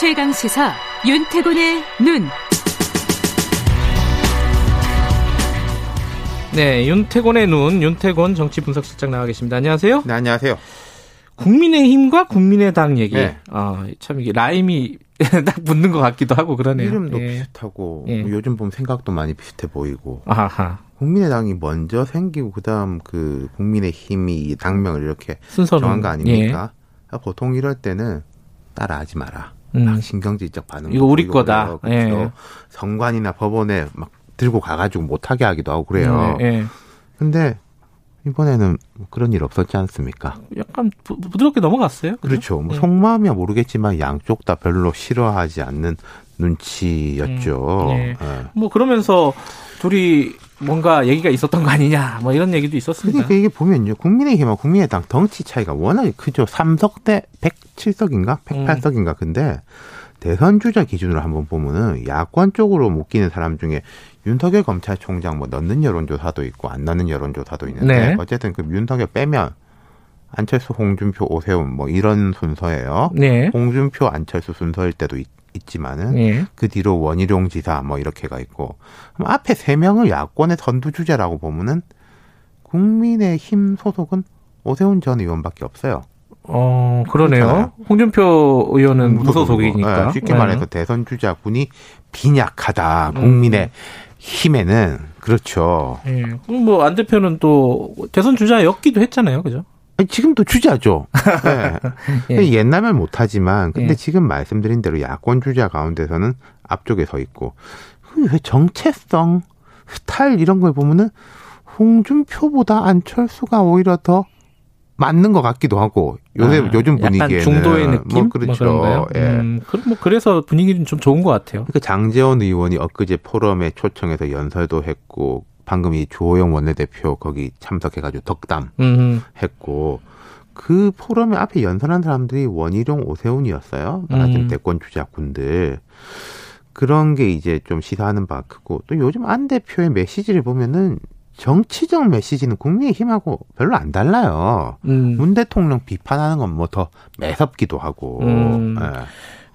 최강 시사 윤태곤의 눈. 네, 윤태곤의 눈, 윤태곤 정치 분석실장 나와 계십니다. 안녕하세요. 네, 안녕하세요. 국민의힘과 국민의당 얘기. 네. 아, 참 이게 라임이 딱 붙는 것 같기도 하고 그러네요. 이름도 예. 비슷하고 예. 뭐 요즘 보면 생각도 많이 비슷해 보이고 아하. 국민의당이 먼저 생기고 그다음 그 국민의힘이 이 당명을 이렇게 순서는 정한 거 아닙니까? 아, 보통 이럴 때는 따라하지 마라. 음. 막 신경질적 반응. 이거 우리 거다. 그렇죠. 예. 성관이나 법원에 막 들고 가가지고 못하게 하기도 하고 그래요. 예, 예. 근데 이번에는 뭐 그런 일 없었지 않습니까? 약간 부, 부드럽게 넘어갔어요. 그죠? 그렇죠. 뭐 예. 속마음이야 모르겠지만 양쪽 다 별로 싫어하지 않는 눈치였죠. 음, 예. 예. 뭐 그러면서 둘이 뭔가 얘기가 있었던 거 아니냐, 뭐 이런 얘기도 있었습니다. 그러니까 이게 보면요. 국민의힘과 국민의당 덩치 차이가 워낙에 크죠. 3석 대 107석인가? 음. 108석인가? 근데 대선 주자 기준으로 한번 보면은 야권 쪽으로 묶이는 사람 중에 윤석열 검찰총장 뭐 넣는 여론조사도 있고 안 넣는 여론조사도 있는데 네. 어쨌든 그 윤석열 빼면 안철수, 홍준표, 오세훈 뭐 이런 순서예요. 네. 홍준표, 안철수 순서일 때도 있, 지만은 예. 그 뒤로 원희룡 지사 뭐 이렇게가 있고 그럼 앞에 세 명을 야권의 선두 주자라고 보면은 국민의힘 소속은 오세훈 전 의원밖에 없어요. 어, 그러네요. 그렇잖아요. 홍준표 의원은 무소속이니까. 네, 쉽게 네. 말해서 대선 주자군이 빈약하다. 국민의 힘에는 그렇죠. 예. 그럼 뭐, 안 대표는 또 대선 주자였기도 했잖아요. 그죠? 아니, 지금도 주자죠. 네. 예. 옛날면 못하지만 근데 예. 지금 말씀드린 대로 야권 주자 가운데서는 앞쪽에 서 있고 그왜 정체성 스타일 이런 걸 보면은 홍준표보다 안철수가 오히려 더 맞는 것 같기도 하고 요새 아, 요즘 약간 분위기에는 중도의 느낌? 뭐 그렇죠. 그런가요? 예. 음, 그럼 뭐 그래서 분위기는 좀 좋은 것 같아요. 그 장재원 의원이 엊그제 포럼에 초청해서 연설도 했고 방금 이 주호영 원내대표 거기 참석해가지고 덕담 음, 했고 그 포럼에 앞에 연설한 사람들이 원희룡 오세훈이었어요. 말하자면 음. 대권 주자군들. 그런 게 이제 좀 시사하는 바가 크고 또 요즘 안 대표의 메시지를 보면은 정치적 메시지는 국민의힘하고 별로 안 달라요. 음. 문 대통령 비판하는 건 뭐 더 매섭기도 하고. 음. 예.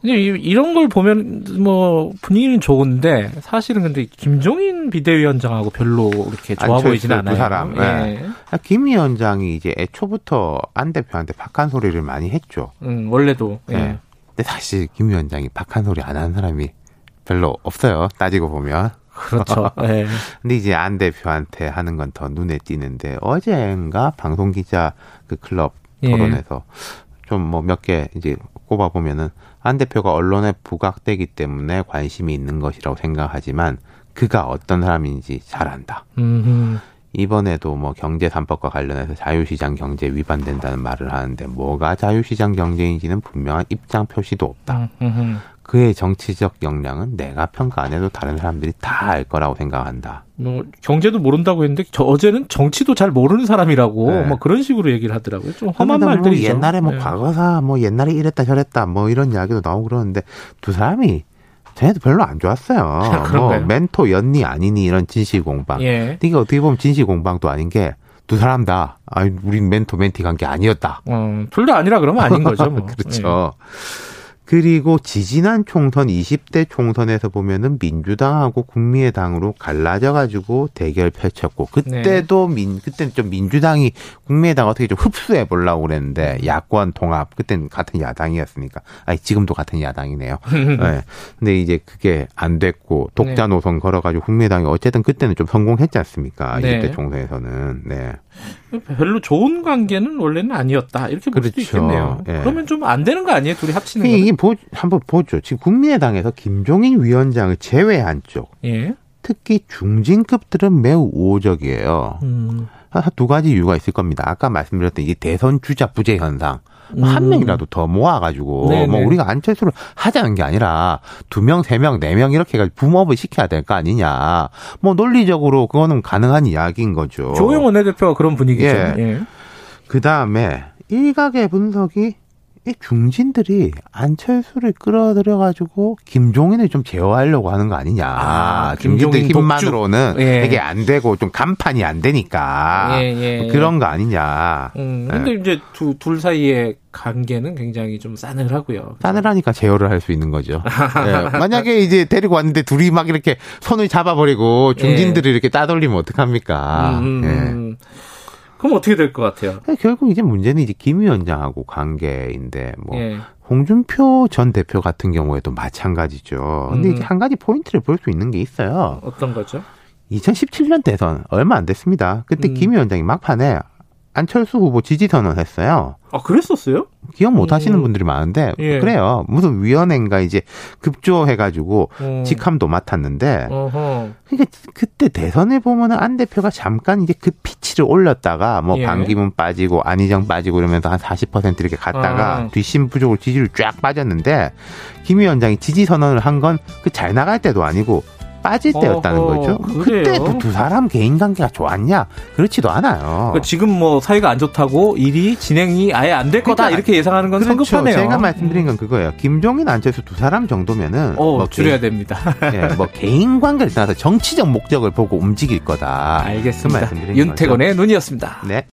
근데 이- 이런 걸 보면 뭐 분위기는 좋은데 사실은 근데 김종인 비대위원장하고 별로 이렇게 좋아 두 않아요. 사람, 예. 아, 김 위원장이 이제 애초부터 안 대표한테 박한 소리를 많이 했죠. 음, 원래도. 예. 예. 근데 사실 김 위원장이 박한 소리 안한 사람이 별로 없어요. 따지고 보면. 그렇죠. 예. 근데 이제 안 대표한테 하는 건 더 눈에 띄는데 어제인가 방송 기자 그 클럽 예. 토론에서 좀 뭐 몇 개 이제 꼽아 보면은 안 대표가 언론에 부각되기 때문에 관심이 있는 것이라고 생각하지만 그가 어떤 사람인지 잘 안다. 음, 이번에도 뭐 경제 3법과 관련해서 자유시장 경제 위반된다는 말을 하는데 뭐가 자유시장 경제인지는 분명한 입장 표시도 없다. 음, 음, 그의 정치적 역량은 내가 평가 안 해도 다른 사람들이 다 알 거라고 생각한다. 뭐 경제도 모른다고 했는데 저 어제는 정치도 잘 모르는 사람이라고 네. 뭐 그런 식으로 얘기를 하더라고요. 좀 험한 말들이죠. 옛날에 뭐 네. 과거사 뭐 옛날에 이랬다 저랬다 뭐 이런 이야기도 나오고 그러는데 두 사람이 쟤네도 별로 안 좋았어요. 뭐 그런가요? 멘토 였니 아니니 이런 진실 공방. 예. 이게 어떻게 보면 진실 공방도 아닌 게 두 사람 다 아, 우린 멘토 멘티 관계 아니었다. 어, 둘 다 아니라 그러면 아닌 거죠. 뭐. 그렇죠. 그리고 지지난 총선 20대 총선에서 보면은 민주당하고 국민의당으로 갈라져 가지고 대결 펼쳤고 네. 그때도 민 그때는 좀 민주당이 국민의당 어떻게 좀 흡수해 보려고 그랬는데 야권 통합 그때는 같은 야당이었으니까 아니 지금도 같은 야당이네요. 네. 근데 이제 그게 안 됐고 독자 네. 노선 걸어 가지고 국민의당이 어쨌든 그때는 좀 성공했지 않습니까? 네. 20대 총선에서는. 네. 별로 좋은 관계는 원래는 아니었다. 이렇게 볼 수도 그렇죠. 있겠네요. 예. 그러면 좀 안 되는 거 아니에요? 둘이 합치는 거. 이게 보, 한번 보죠. 지금 국민의당에서 김종인 위원장을 제외한 쪽, 예. 특히 중진급들은 매우 우호적이에요. 음. 한두 가지 이유가 있을 겁니다. 아까 말씀드렸던 이 대선 주자 부재 현상. 음. 한 명이라도 더 모아가지고 네네. 뭐 우리가 안철수를 하자는 게 아니라 두 명, 세 명, 네 명 이렇게 해가지고 붐업을 시켜야 될 거 아니냐. 뭐 논리적으로 그거는 가능한 이야기인 거죠. 조영 원내대표가 그런 분위기죠. 예. 예. 그 다음에 일각의 분석이 이 중진들이 안철수를 끌어들여 가지고 김종인을 좀 제어하려고 하는 거 아니냐. 아, 중진들 김종인 힘만으로는 예. 이게 안 되고 좀 간판이 안 되니까 예, 예. 그런 거 아니냐. 음, 근데 이제 두, 둘 사이의 관계는 굉장히 좀 싸늘하고요. 싸늘하니까 제어를 할 수 있는 거죠. 예. 만약에 이제 데리고 왔는데 둘이 막 이렇게 손을 잡아버리고 중진들을 이렇게 따돌리면 어떡합니까? 음, 예. 음. 그럼 어떻게 될 것 같아요? 결국 이제 문제는 이제 김 위원장하고 관계인데 뭐 예. 홍준표 전 대표 같은 경우에도 마찬가지죠. 근데 음. 이제 한 가지 포인트를 볼 수 있는 게 있어요. 어떤 거죠? 2017년 대선 얼마 안 됐습니다. 그때 음. 김 위원장이 막판에 안철수 후보 지지 선언했어요. 아, 그랬었어요? 기억 못 하시는 음. 분들이 많은데 예. 그래요. 무슨 위원회인가 이제 급조해 가지고 어. 직함도 맡았는데 어허. 그러니까 그때 대선에 보면은 안 대표가 잠깐 이제 그 피치를 올렸다가 뭐 예. 반기문 빠지고 안희정 빠지고 이러면서 한 40% 이렇게 갔다가 아. 뒷심 부족으로 지지율 쫙 빠졌는데 김 위원장이 지지 선언을 한 건 그 잘 나갈 때도 아니고 빠질 때였다는 어허, 거죠. 그래요? 그때 그두 사람 개인 관계가 좋았냐? 그렇지도 않아요. 그러니까 지금 뭐 사이가 안 좋다고 일이 진행이 아예 안 될 거다 그러니까 이렇게 예상하는 건 그렇죠. 성급하네요. 제가 말씀드린 건 그거예요. 김종인, 안철수 두 사람 정도면은 어, 뭐 줄여야 개인, 됩니다. 예, 뭐 개인 관계를 떠나서 정치적 목적을 보고 움직일 거다. 그 알겠습니다. 말씀드린 윤태곤의 눈이었습니다. 거죠. 네.